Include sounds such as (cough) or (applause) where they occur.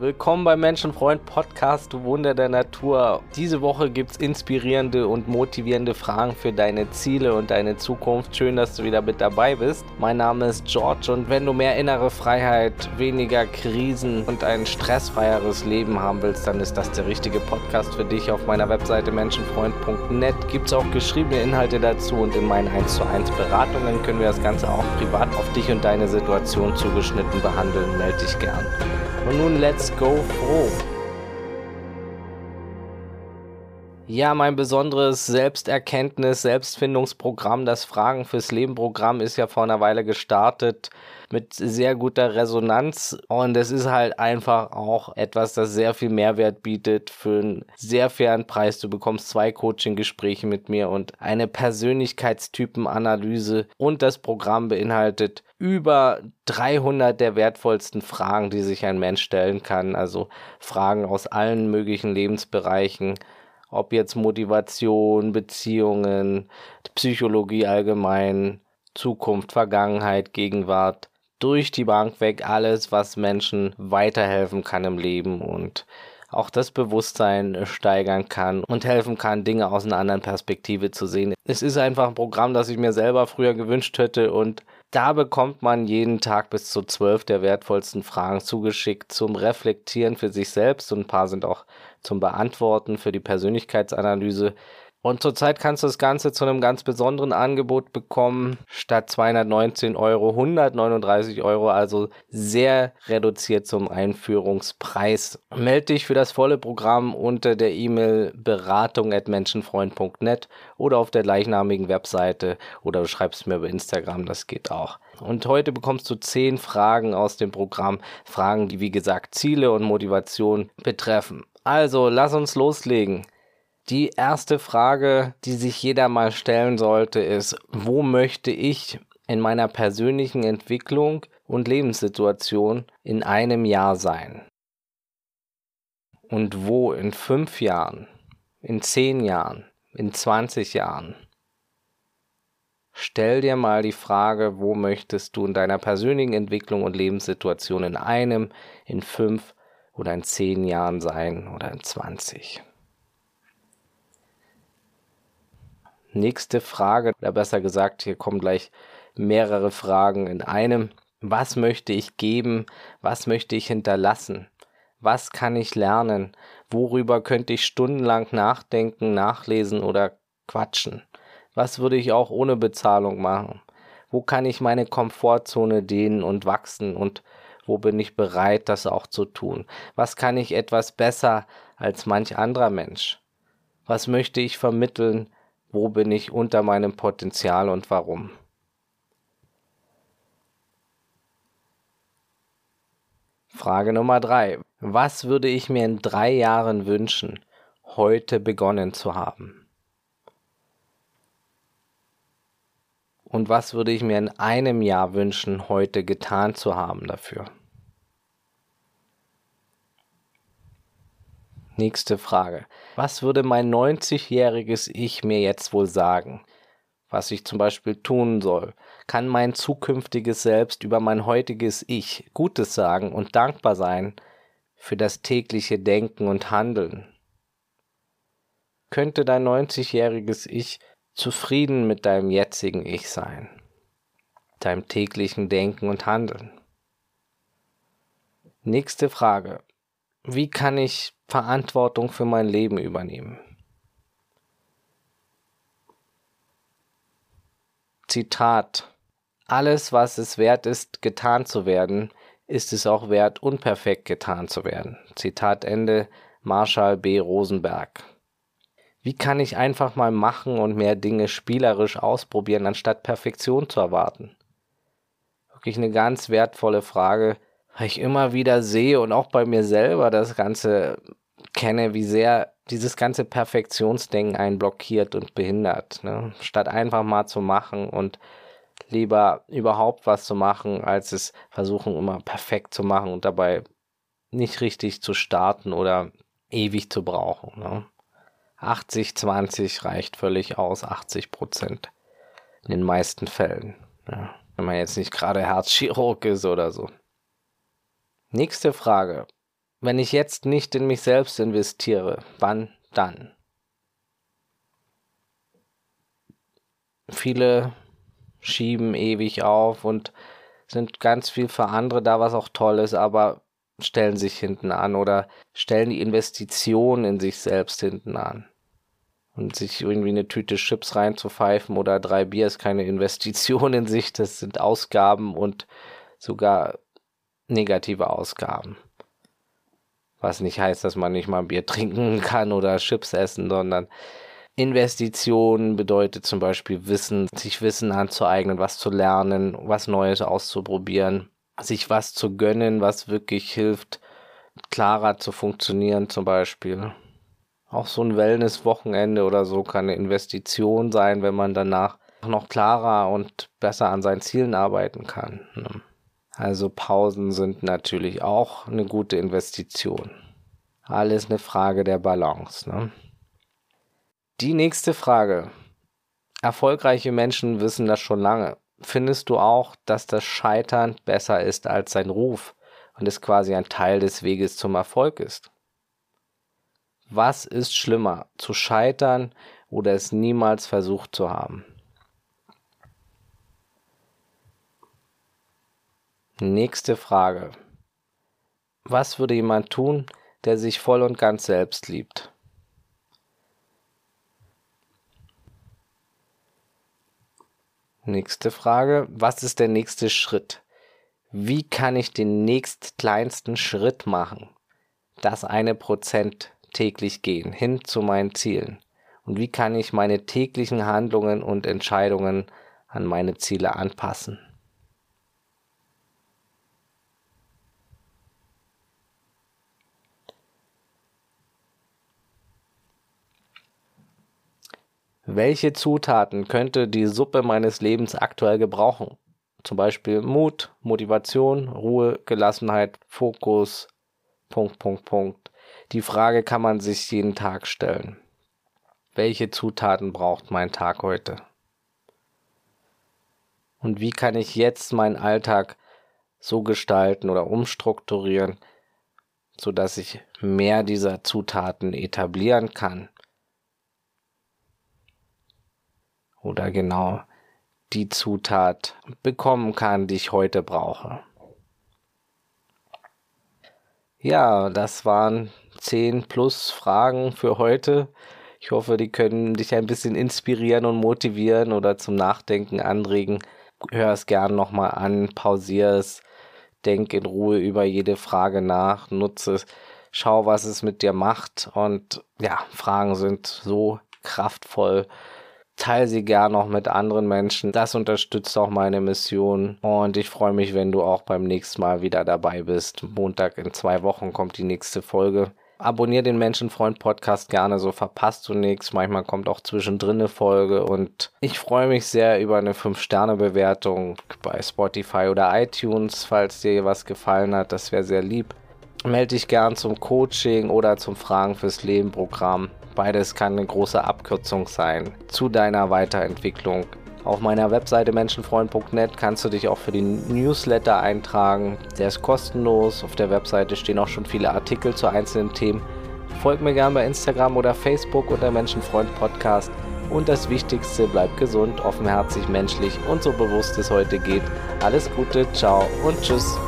Willkommen beim Menschenfreund Podcast, du Wunder der Natur. Diese Woche gibt es inspirierende und motivierende Fragen für deine Ziele und deine Zukunft. Schön, dass du wieder mit dabei bist. Mein Name ist George und wenn du mehr innere Freiheit, weniger Krisen und ein stressfreieres Leben haben willst, dann ist das der richtige Podcast für dich. Auf meiner Webseite menschenfreund.net gibt es auch geschriebene Inhalte dazu und in meinen 1 zu 1 Beratungen können wir das Ganze auch privat auf dich und deine Situation zugeschnitten behandeln. Melde dich gern. Und nun let's go froh. Ja, mein besonderes Selbsterkenntnis, Selbstfindungsprogramm, das Fragen fürs Leben Programm ist ja vor einer Weile gestartet mit sehr guter Resonanz und es ist halt einfach auch etwas, das sehr viel Mehrwert bietet für einen sehr fairen Preis. Du bekommst zwei Coaching-Gespräche mit mir und eine Persönlichkeitstypenanalyse und das Programm beinhaltet über 300 der wertvollsten Fragen, die sich ein Mensch stellen kann. Also Fragen aus allen möglichen Lebensbereichen ob jetzt Motivation, Beziehungen, Psychologie allgemein, Zukunft, Vergangenheit, Gegenwart, durch die Bank weg alles, was Menschen weiterhelfen kann im Leben und auch das Bewusstsein steigern kann und helfen kann, Dinge aus einer anderen Perspektive zu sehen. Es ist einfach ein Programm, das ich mir selber früher gewünscht hätte und da bekommt man jeden Tag bis zu zwölf der wertvollsten Fragen zugeschickt zum Reflektieren für sich selbst und ein paar sind auch zum Beantworten für die Persönlichkeitsanalyse. Und zurzeit kannst du das Ganze zu einem ganz besonderen Angebot bekommen. Statt 219 Euro 139 Euro, also sehr reduziert zum Einführungspreis. Meld dich für das volle Programm unter der E-Mail beratung at menschenfreund.net oder auf der gleichnamigen Webseite oder du schreibst mir über Instagram, das geht auch. Und heute bekommst du zehn Fragen aus dem Programm. Fragen, die wie gesagt Ziele und Motivation betreffen. Also, lass uns loslegen. Die erste Frage, die sich jeder mal stellen sollte, ist, wo möchte ich in meiner persönlichen Entwicklung und Lebenssituation in einem Jahr sein? Und wo in fünf Jahren, in zehn Jahren, in 20 Jahren? Stell dir mal die Frage, wo möchtest du in deiner persönlichen Entwicklung und Lebenssituation in einem, in fünf oder in zehn Jahren sein oder in 20. Nächste Frage, oder besser gesagt, hier kommen gleich mehrere Fragen in einem. Was möchte ich geben? Was möchte ich hinterlassen? Was kann ich lernen? Worüber könnte ich stundenlang nachdenken, nachlesen oder quatschen? Was würde ich auch ohne Bezahlung machen? Wo kann ich meine Komfortzone dehnen und wachsen und wo bin ich bereit, das auch zu tun? Was kann ich etwas besser als manch anderer Mensch? Was möchte ich vermitteln? Wo bin ich unter meinem Potenzial und warum? Frage Nummer drei. Was würde ich mir in drei Jahren wünschen, heute begonnen zu haben? Und was würde ich mir in einem Jahr wünschen, heute getan zu haben dafür? Nächste Frage. Was würde mein 90-jähriges Ich mir jetzt wohl sagen? Was ich zum Beispiel tun soll? Kann mein zukünftiges Selbst über mein heutiges Ich Gutes sagen und dankbar sein für das tägliche Denken und Handeln? Könnte dein 90-jähriges Ich zufrieden mit deinem jetzigen Ich sein, deinem täglichen Denken und Handeln? Nächste Frage. Wie kann ich Verantwortung für mein Leben übernehmen? Zitat. Alles, was es wert ist, getan zu werden, ist es auch wert, unperfekt getan zu werden. Zitat Ende Marshall B. Rosenberg. Wie kann ich einfach mal machen und mehr Dinge spielerisch ausprobieren, anstatt Perfektion zu erwarten? Wirklich eine ganz wertvolle Frage, ich immer wieder sehe und auch bei mir selber das Ganze kenne, wie sehr dieses ganze Perfektionsdenken einen blockiert und behindert. Ne? Statt einfach mal zu machen und lieber überhaupt was zu machen, als es versuchen immer perfekt zu machen und dabei nicht richtig zu starten oder ewig zu brauchen. Ne? 80, 20 reicht völlig aus, 80 Prozent in den meisten Fällen. Ja. Wenn man jetzt nicht gerade Herzchirurg ist oder so. Nächste Frage. Wenn ich jetzt nicht in mich selbst investiere, wann dann? Viele schieben ewig auf und sind ganz viel für andere da, was auch toll ist, aber stellen sich hinten an oder stellen die Investition in sich selbst hinten an. Und sich irgendwie eine Tüte Chips reinzupfeifen oder drei Bier ist keine (laughs) Investition in sich, das sind Ausgaben und sogar negative Ausgaben. Was nicht heißt, dass man nicht mal Bier trinken (laughs) kann oder Chips essen, sondern Investition bedeutet zum Beispiel Wissen, sich Wissen anzueignen, was zu lernen, was Neues auszuprobieren, sich was zu gönnen, was wirklich hilft, klarer zu funktionieren zum Beispiel. Auch so ein Wellness-Wochenende oder so kann eine Investition sein, wenn man danach noch klarer und besser an seinen Zielen arbeiten kann. Also Pausen sind natürlich auch eine gute Investition. Alles eine Frage der Balance. Ne? Die nächste Frage. Erfolgreiche Menschen wissen das schon lange. Findest du auch, dass das Scheitern besser ist als sein Ruf und es quasi ein Teil des Weges zum Erfolg ist? Was ist schlimmer, zu scheitern oder es niemals versucht zu haben? Nächste Frage. Was würde jemand tun, der sich voll und ganz selbst liebt? Nächste Frage. Was ist der nächste Schritt? Wie kann ich den nächstkleinsten Schritt machen? Das eine Prozent täglich gehen, hin zu meinen Zielen. Und wie kann ich meine täglichen Handlungen und Entscheidungen an meine Ziele anpassen? Welche Zutaten könnte die Suppe meines Lebens aktuell gebrauchen? Zum Beispiel Mut, Motivation, Ruhe, Gelassenheit, Fokus, Punkt, Punkt, Punkt. Die Frage kann man sich jeden Tag stellen. Welche Zutaten braucht mein Tag heute? Und wie kann ich jetzt meinen Alltag so gestalten oder umstrukturieren, sodass ich mehr dieser Zutaten etablieren kann oder genau die Zutat bekommen kann, die ich heute brauche. Ja, das waren 10 plus Fragen für heute. Ich hoffe, die können dich ein bisschen inspirieren und motivieren oder zum Nachdenken anregen. Hör es gern nochmal an, pausier es, denk in Ruhe über jede Frage nach, nutze es, schau, was es mit dir macht. Und ja, Fragen sind so kraftvoll teile sie gern noch mit anderen Menschen. Das unterstützt auch meine Mission. Und ich freue mich, wenn du auch beim nächsten Mal wieder dabei bist. Montag in zwei Wochen kommt die nächste Folge. Abonnier den Menschenfreund Podcast gerne, so verpasst du nichts. Manchmal kommt auch zwischendrin eine Folge und ich freue mich sehr über eine 5-Sterne-Bewertung bei Spotify oder iTunes, falls dir was gefallen hat. Das wäre sehr lieb. Melde dich gern zum Coaching oder zum Fragen fürs Leben Programm. Beides kann eine große Abkürzung sein zu deiner Weiterentwicklung. Auf meiner Webseite menschenfreund.net kannst du dich auch für den Newsletter eintragen. Der ist kostenlos. Auf der Webseite stehen auch schon viele Artikel zu einzelnen Themen. Folg mir gerne bei Instagram oder Facebook unter Menschenfreund Podcast. Und das Wichtigste, bleib gesund, offenherzig, menschlich und so bewusst es heute geht. Alles Gute, ciao und tschüss.